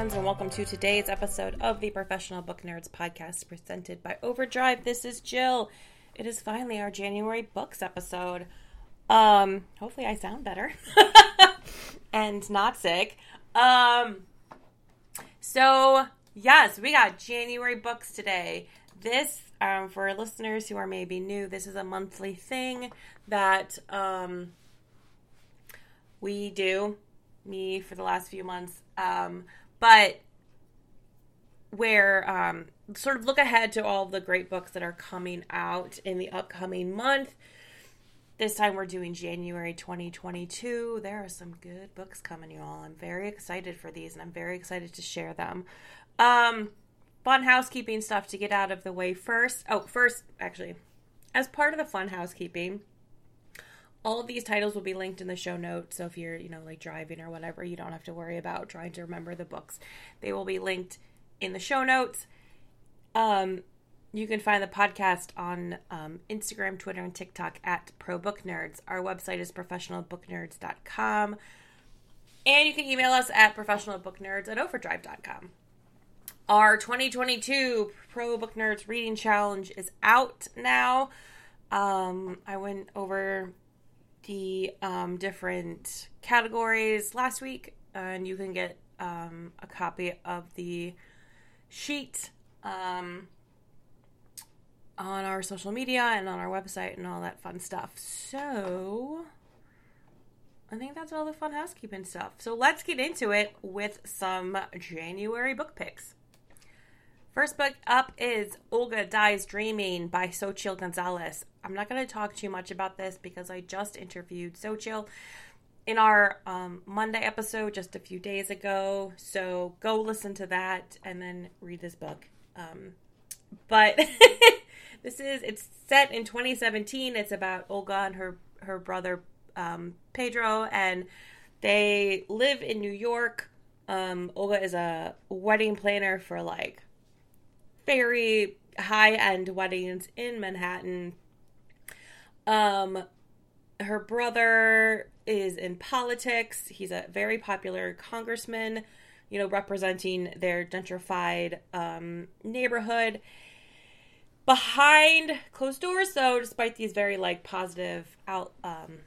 friends, and welcome to today's episode of the Professional Book Nerds podcast presented by Overdrive. This is Jill. It is finally our January books episode. Um, hopefully, I sound better and not sick. Um, so yes, we got January books today. This, um, for listeners who are maybe new, this is a monthly thing that um, we do me for the last few months. Um, but where um, sort of look ahead to all the great books that are coming out in the upcoming month. This time we're doing January 2022. There are some good books coming, you all. I'm very excited for these and I'm very excited to share them. Um, fun housekeeping stuff to get out of the way first. Oh, first, actually, as part of the fun housekeeping, all of these titles will be linked in the show notes. So if you're, you know, like driving or whatever, you don't have to worry about trying to remember the books. They will be linked in the show notes. Um, you can find the podcast on um, Instagram, Twitter, and TikTok at Pro Book Nerds. Our website is professionalbooknerds.com. And you can email us at professionalbooknerds at overdrive.com. Our 2022 Pro Book Nerds Reading Challenge is out now. Um, I went over the um, different categories last week, and you can get um, a copy of the sheet um, on our social media and on our website and all that fun stuff. So, I think that's all the fun housekeeping stuff. So, let's get into it with some January book picks. First book up is Olga Dies Dreaming by Xochitl Gonzalez. I'm not going to talk too much about this because I just interviewed Xochitl in our um, Monday episode just a few days ago. So go listen to that and then read this book. Um, but this is it's set in 2017. It's about Olga and her her brother um, Pedro, and they live in New York. Um, Olga is a wedding planner for like very high end weddings in Manhattan. Um, her brother is in politics. He's a very popular congressman, you know, representing their gentrified um, neighborhood. Behind closed doors, though, despite these very like positive out um,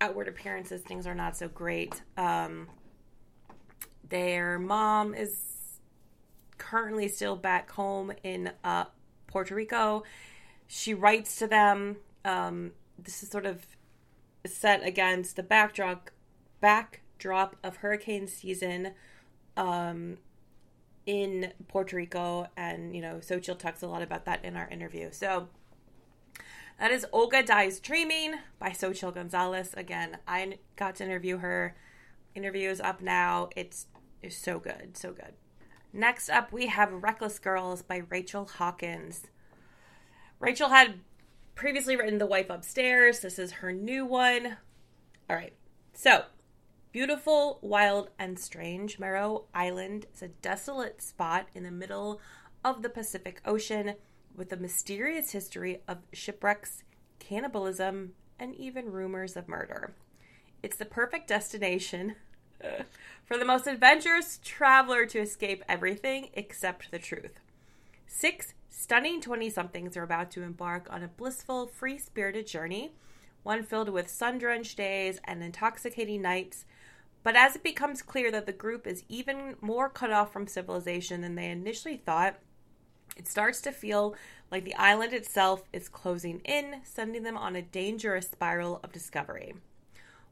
outward appearances, things are not so great. Um, their mom is currently still back home in uh, Puerto Rico. She writes to them. Um, this is sort of set against the backdrop backdrop of hurricane season um, in Puerto Rico, and you know, Xochitl talks a lot about that in our interview. So that is Olga Dies Dreaming by Xochitl Gonzalez. Again, I got to interview her. Interview is up now. It's it's so good, so good. Next up, we have Reckless Girls by Rachel Hawkins. Rachel had previously written The Wife Upstairs. This is her new one. All right. So, beautiful, wild, and strange. Meroe Island is a desolate spot in the middle of the Pacific Ocean with a mysterious history of shipwrecks, cannibalism, and even rumors of murder. It's the perfect destination for the most adventurous traveler to escape everything except the truth. Six stunning 20 somethings are about to embark on a blissful, free spirited journey, one filled with sun drenched days and intoxicating nights. But as it becomes clear that the group is even more cut off from civilization than they initially thought, it starts to feel like the island itself is closing in, sending them on a dangerous spiral of discovery.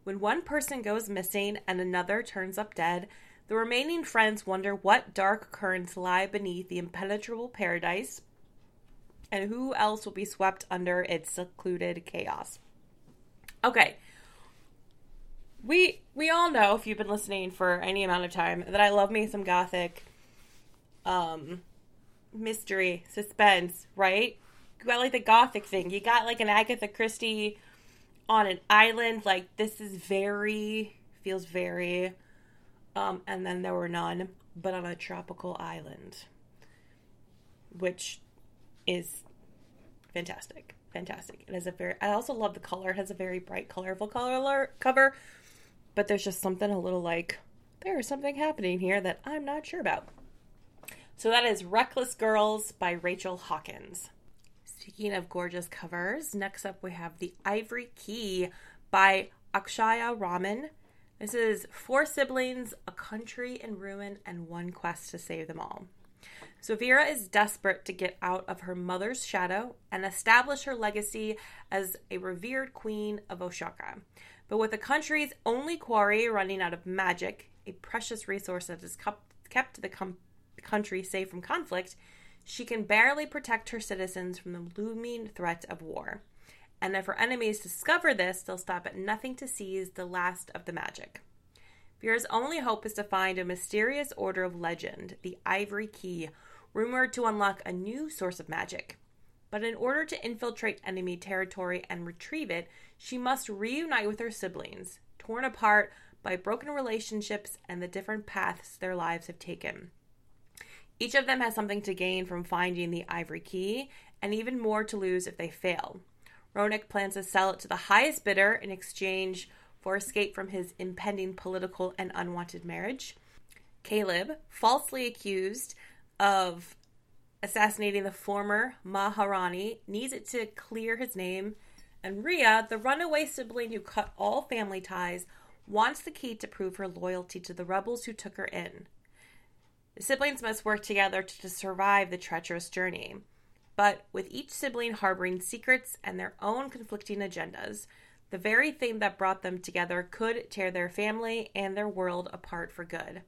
When one person goes missing and another turns up dead, the remaining friends wonder what dark currents lie beneath the impenetrable paradise and who else will be swept under its secluded chaos. Okay. We we all know if you've been listening for any amount of time that I love me some gothic um mystery, suspense, right? You got like the gothic thing. You got like an Agatha Christie on an island like this is very feels very um and then there were none but on a tropical island which is fantastic fantastic it has a very i also love the color it has a very bright colorful color cover but there's just something a little like there is something happening here that I'm not sure about. So that is Reckless Girls by Rachel Hawkins. Speaking of gorgeous covers, next up we have The Ivory Key by Akshaya Raman. This is four siblings, a country in ruin, and one quest to save them all. So Vira is desperate to get out of her mother's shadow and establish her legacy as a revered queen of Ashoka. But with the country's only quarry running out of magic, a precious resource that has kept the com- country safe from conflict, she can barely protect her citizens from the looming threat of war. And if her enemies discover this, they'll stop at nothing to seize the last of the magic. Vira's only hope is to find a mysterious order of legend, the Ivory Key, rumored to unlock a new source of magic. But in order to infiltrate enemy territory and retrieve it, she must reunite with her siblings, torn apart by broken relationships and the different paths their lives have taken. Each of them has something to gain from finding the ivory key, and even more to lose if they fail. Ronak plans to sell it to the highest bidder in exchange for escape from his impending political and unwanted marriage. Kaleb, falsely accused of assassinating the former Maharani, needs it to clear his name. And Riya, the runaway sibling who cut all family ties, wants the key to prove her loyalty to the rebels who took her in. The siblings must work together to survive the treacherous journey. But with each sibling harboring secrets and their own conflicting agendas, the very thing that brought them together could tear their family and their world apart for good.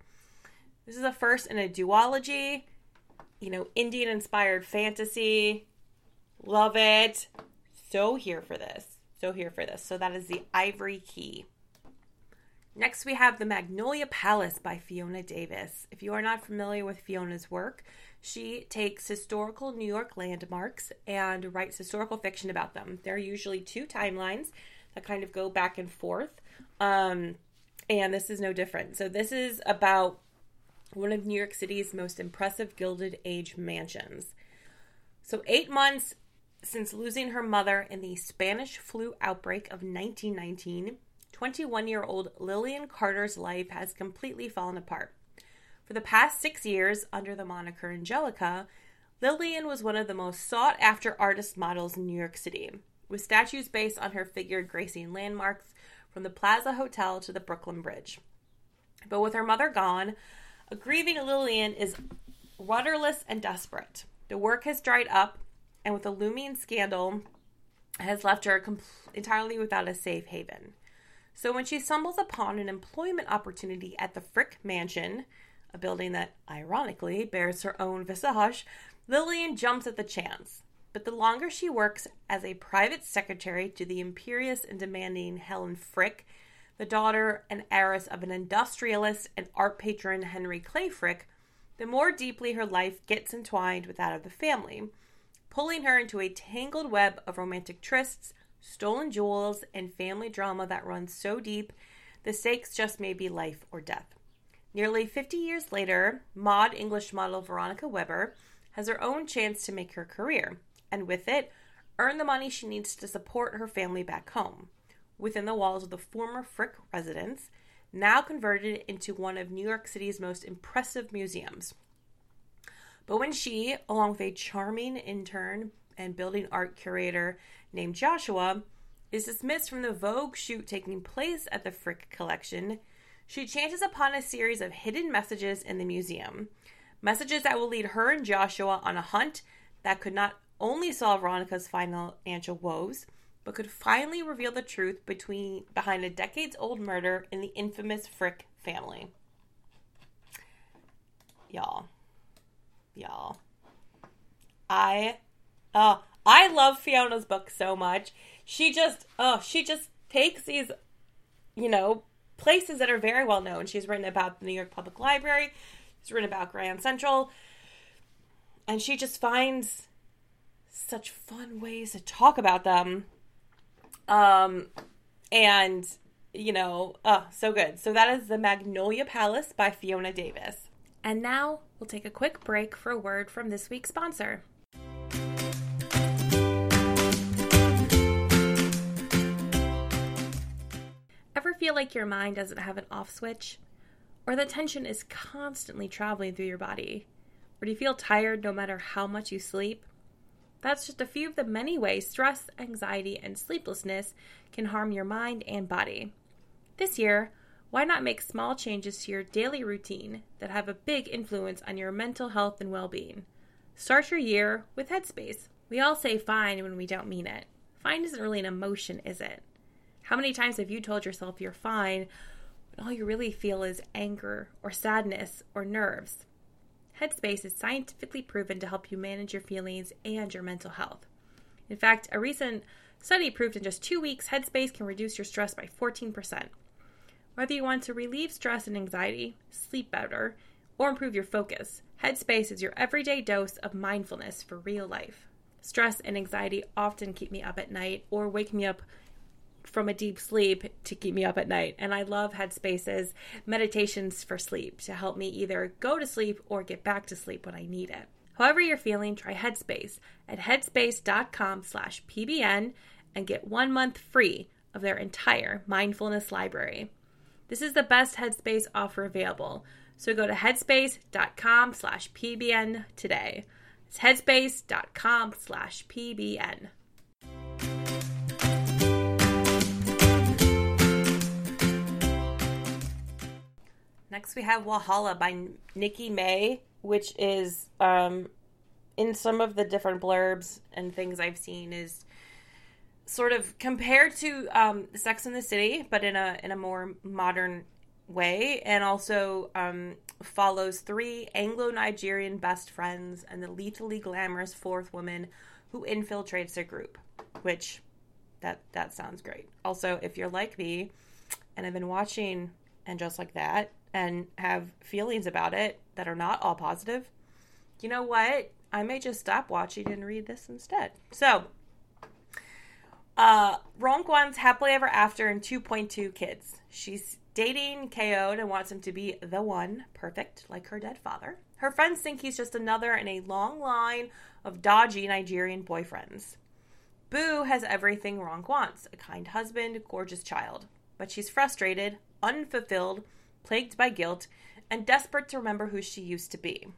This is a first in a duology, you know, Indian inspired fantasy. Love it. So here for this. So here for this. So that is the Ivory Key. Next, we have The Magnolia Palace by Fiona Davis. If you are not familiar with Fiona's work, she takes historical New York landmarks and writes historical fiction about them. There are usually two timelines that kind of go back and forth. Um, and this is no different. So, this is about one of New York City's most impressive Gilded Age mansions. So, eight months since losing her mother in the Spanish flu outbreak of 1919, 21 year old Lillian Carter's life has completely fallen apart. For the past six years, under the moniker Angelica, Lillian was one of the most sought after artist models in New York City, with statues based on her figure gracing landmarks from the Plaza Hotel to the Brooklyn Bridge. But with her mother gone, a grieving Lillian is rudderless and desperate. The work has dried up, and with a looming scandal, has left her entirely without a safe haven. So when she stumbles upon an employment opportunity at the Frick Mansion, a building that ironically bears her own visage, Lillian jumps at the chance. But the longer she works as a private secretary to the imperious and demanding Helen Frick, the daughter and heiress of an industrialist and art patron Henry Clay Frick, the more deeply her life gets entwined with that of the family, pulling her into a tangled web of romantic trysts, stolen jewels, and family drama that runs so deep the stakes just may be life or death. Nearly 50 years later, mod English model Veronica Weber has her own chance to make her career, and with it, earn the money she needs to support her family back home, within the walls of the former Frick residence, now converted into one of New York City's most impressive museums. But when she, along with a charming intern and building art curator named Joshua, is dismissed from the Vogue shoot taking place at the Frick collection, she chances upon a series of hidden messages in the museum. Messages that will lead her and Joshua on a hunt that could not only solve Veronica's financial woes, but could finally reveal the truth between behind a decades old murder in the infamous Frick family. Y'all. Y'all. I oh I love Fiona's book so much. She just, oh, she just takes these, you know, places that are very well known. She's written about the New York Public Library, she's written about Grand Central, and she just finds such fun ways to talk about them. Um, and you know, oh, so good. So that is the Magnolia Palace by Fiona Davis. And now we'll take a quick break for a word from this week's sponsor. Feel like your mind doesn't have an off switch? Or the tension is constantly traveling through your body? Or do you feel tired no matter how much you sleep? That's just a few of the many ways stress, anxiety, and sleeplessness can harm your mind and body. This year, why not make small changes to your daily routine that have a big influence on your mental health and well being? Start your year with Headspace. We all say fine when we don't mean it. Fine isn't really an emotion, is it? How many times have you told yourself you're fine when all you really feel is anger or sadness or nerves? Headspace is scientifically proven to help you manage your feelings and your mental health. In fact, a recent study proved in just two weeks, Headspace can reduce your stress by 14%. Whether you want to relieve stress and anxiety, sleep better, or improve your focus, Headspace is your everyday dose of mindfulness for real life. Stress and anxiety often keep me up at night or wake me up from a deep sleep to keep me up at night. And I love Headspace's meditations for sleep to help me either go to sleep or get back to sleep when I need it. However you're feeling, try Headspace at headspace.com slash PBN and get one month free of their entire mindfulness library. This is the best Headspace offer available. So go to headspace.com slash PBN today. It's headspace.com slash PBN. Next, we have Wahala by Nikki May, which is um, in some of the different blurbs and things I've seen is sort of compared to um, Sex in the City, but in a in a more modern way, and also um, follows three Anglo Nigerian best friends and the lethally glamorous fourth woman who infiltrates a group, which that that sounds great. Also, if you're like me and I've been watching and just like that and have feelings about it that are not all positive, you know what? I may just stop watching and read this instead. So, uh, Ronke wants happily ever after and 2.2 kids. She's dating KO and wants him to be the one, perfect, like her dead father. Her friends think he's just another in a long line of dodgy Nigerian boyfriends. Boo has everything Ronke wants a kind husband, gorgeous child. But she's frustrated, unfulfilled, plagued by guilt, and desperate to remember who she used to be.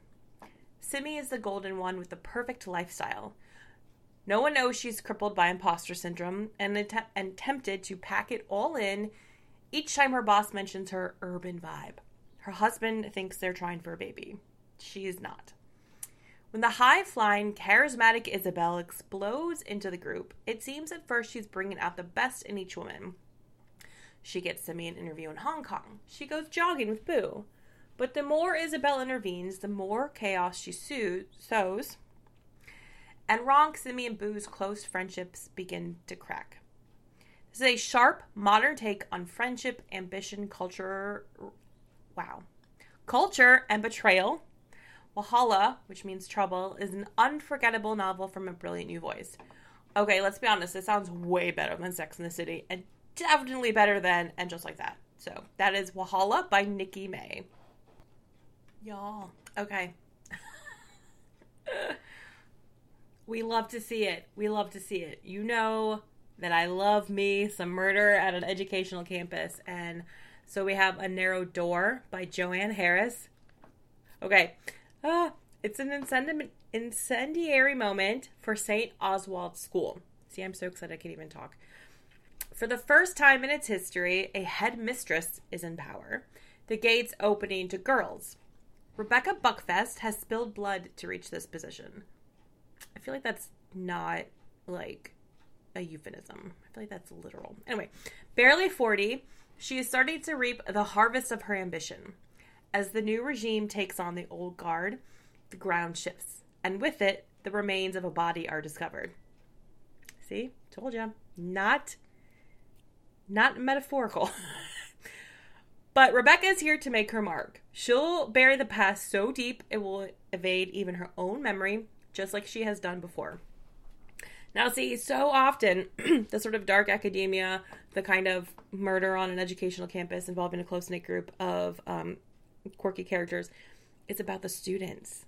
Simi is the golden one with the perfect lifestyle. No one knows she's crippled by imposter syndrome and, att- and tempted to pack it all in each time her boss mentions her urban vibe. Her husband thinks they're trying for a baby. She is not. When the high flying, charismatic Isabel explodes into the group, it seems at first she's bringing out the best in each woman. She gets Simi an interview in Hong Kong. She goes jogging with Boo. But the more Isabel intervenes, the more chaos she sows. And Ronke, Simi, and Boo's close friendships begin to crack. This is a sharp, modern take on friendship, ambition, culture. Wow. Culture and betrayal. Wahala, which means trouble, is an unforgettable novel from a brilliant new voice. Okay, let's be honest, this sounds way better than Sex in the City, and definitely better than And Just Like That. So that is Wahala by Nikki May. Y'all. Okay. we love to see it. We love to see it. You know that I love me some murder at an educational campus. And so we have A Narrow Door by Joanne Harris. Okay. Uh, it's an incendi- incendiary moment for St. Oswald School. See, I'm so excited I can't even talk. For the first time in its history, a headmistress is in power. The gates opening to girls. Rebecca Buckfast has spilled blood to reach this position. I feel like that's not like a euphemism. I feel like that's literal. Anyway, barely 40, she is starting to reap the harvest of her ambition. As the new regime takes on the old guard, the ground shifts, and with it, the remains of a body are discovered. See, told you, not not metaphorical. but Rebecca is here to make her mark. She'll bury the past so deep it will evade even her own memory, just like she has done before. Now, see, so often the sort of dark academia, the kind of murder on an educational campus involving a close knit group of um, quirky characters, it's about the students.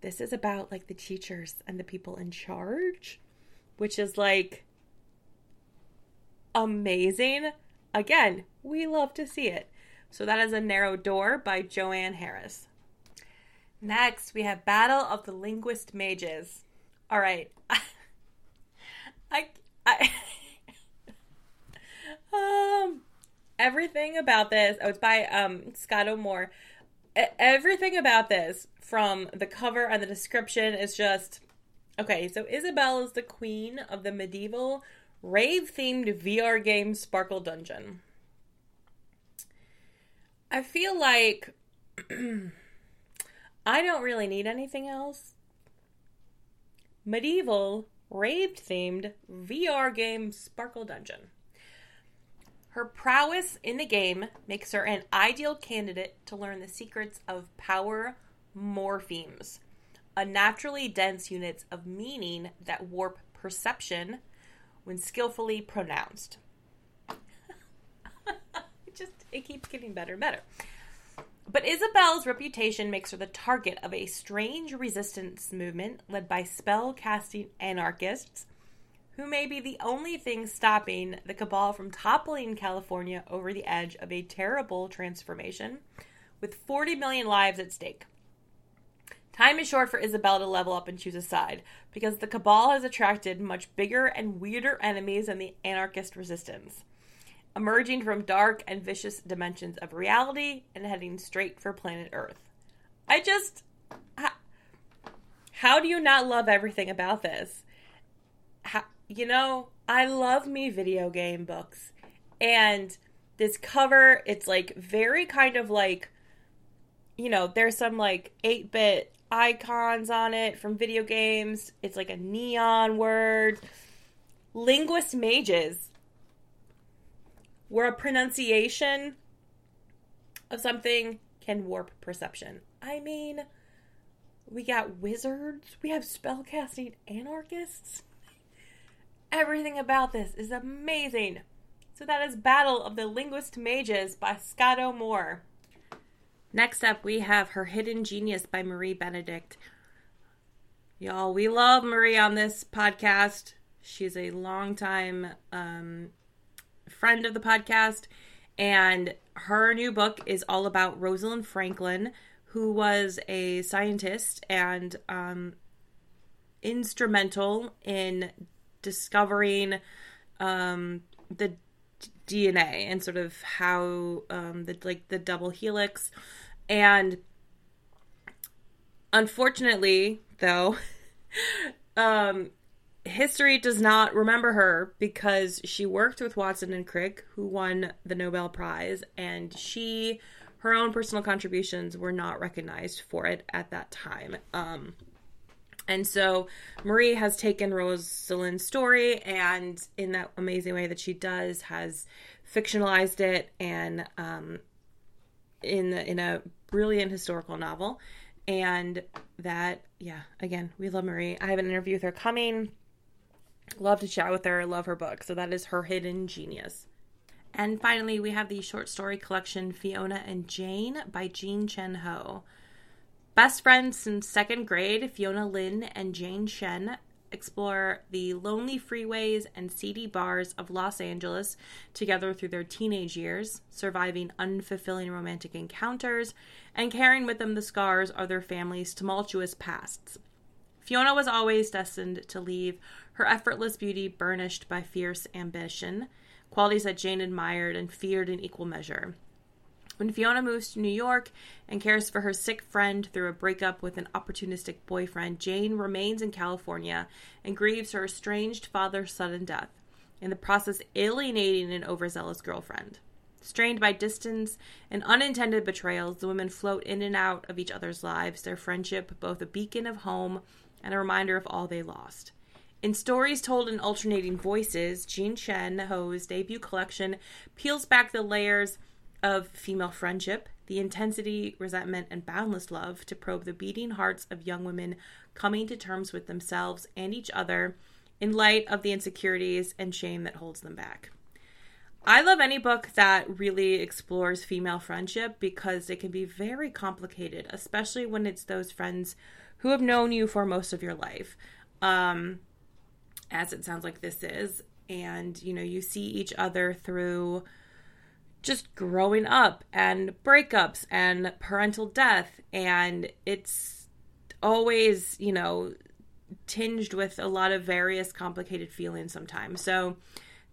This is about like the teachers and the people in charge, which is like amazing. Again, we love to see it. So that is A Narrow Door by Joanne Harris. Next, we have Battle of the Linguist Mages. All right. I I um everything about this. Oh, it's by um Scotto Moore. Everything about this from the cover and the description is just okay. So Isabelle is the queen of the medieval rave themed VR game Sparkle Dungeon. I feel like I don't really need anything else. Medieval, rave themed VR game Sparkle Dungeon. Her prowess in the game makes her an ideal candidate to learn the secrets of power morphemes, unnaturally dense units of meaning that warp perception when skillfully pronounced. it just it keeps getting better and better. But Isabelle's reputation makes her the target of a strange resistance movement led by spell casting anarchists who may be the only thing stopping the cabal from toppling California over the edge of a terrible transformation with 40 million lives at stake. Time is short for Isabelle to level up and choose a side, because the Cabal has attracted much bigger and weirder enemies than the anarchist resistance, emerging from dark and vicious dimensions of reality and heading straight for planet Earth. I just. How, how do you not love everything about this? How, you know, I love me video game books. And this cover, it's like very kind of like, you know, there's some like 8 bit icons on it from video games. It's like a neon word. Linguist mages, where a pronunciation of something can warp perception. I mean, we got wizards, we have spellcasting anarchists. Everything about this is amazing. So that is Battle of the Linguist Mages by Scotto Moore. Next up, we have Her Hidden Genius by Marie Benedict. Y'all, we love Marie on this podcast. She's a longtime um, friend of the podcast, and her new book is all about Rosalind Franklin, who was a scientist and um, instrumental in discovering um, the DNA and sort of how um, the like the double helix. And unfortunately though um history does not remember her because she worked with Watson and Crick who won the Nobel Prize and she her own personal contributions were not recognized for it at that time. Um and so Marie has taken Rosalind's story and, in that amazing way that she does, has fictionalized it and um, in the, in a brilliant historical novel. And that, yeah, again, we love Marie. I have an interview with her coming. Love to chat with her. Love her book. So that is her hidden genius. And finally, we have the short story collection Fiona and Jane by Jean Chen Ho. Best friends since second grade, Fiona Lynn and Jane Shen explore the lonely freeways and seedy bars of Los Angeles together through their teenage years, surviving unfulfilling romantic encounters and carrying with them the scars of their family's tumultuous pasts. Fiona was always destined to leave her effortless beauty burnished by fierce ambition, qualities that Jane admired and feared in equal measure. When Fiona moves to New York and cares for her sick friend through a breakup with an opportunistic boyfriend, Jane remains in California and grieves her estranged father's sudden death, in the process alienating an overzealous girlfriend. Strained by distance and unintended betrayals, the women float in and out of each other's lives, their friendship both a beacon of home and a reminder of all they lost. In stories told in alternating voices, Jean Chen Ho's debut collection peels back the layers of female friendship, the intensity, resentment, and boundless love to probe the beating hearts of young women coming to terms with themselves and each other in light of the insecurities and shame that holds them back. I love any book that really explores female friendship because it can be very complicated, especially when it's those friends who have known you for most of your life, um, as it sounds like this is. And, you know, you see each other through just growing up and breakups and parental death. And it's always, you know, tinged with a lot of various complicated feelings sometimes. So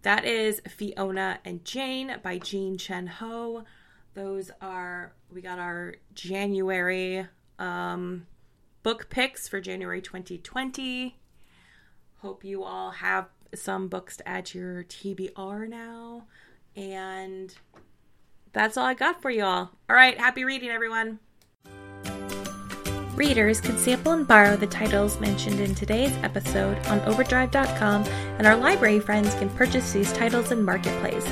that is Fiona and Jane by Jean Chen Ho. Those are, we got our January um, book picks for January 2020. Hope you all have some books to add to your TBR now. And that's all I got for you all. All right, happy reading, everyone. Readers can sample and borrow the titles mentioned in today's episode on Overdrive.com, and our library friends can purchase these titles in Marketplace.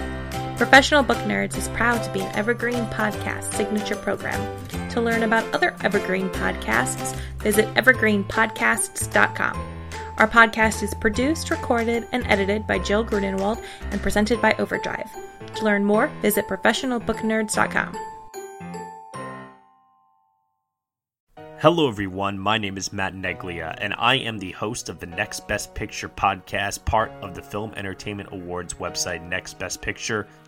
Professional Book Nerds is proud to be an Evergreen Podcast signature program. To learn about other Evergreen podcasts, visit evergreenpodcasts.com. Our podcast is produced, recorded, and edited by Jill Grunenwald and presented by Overdrive. To learn more, visit professionalbooknerds.com. Hello, everyone. My name is Matt Neglia, and I am the host of the Next Best Picture podcast, part of the Film Entertainment Awards website, Next Best Picture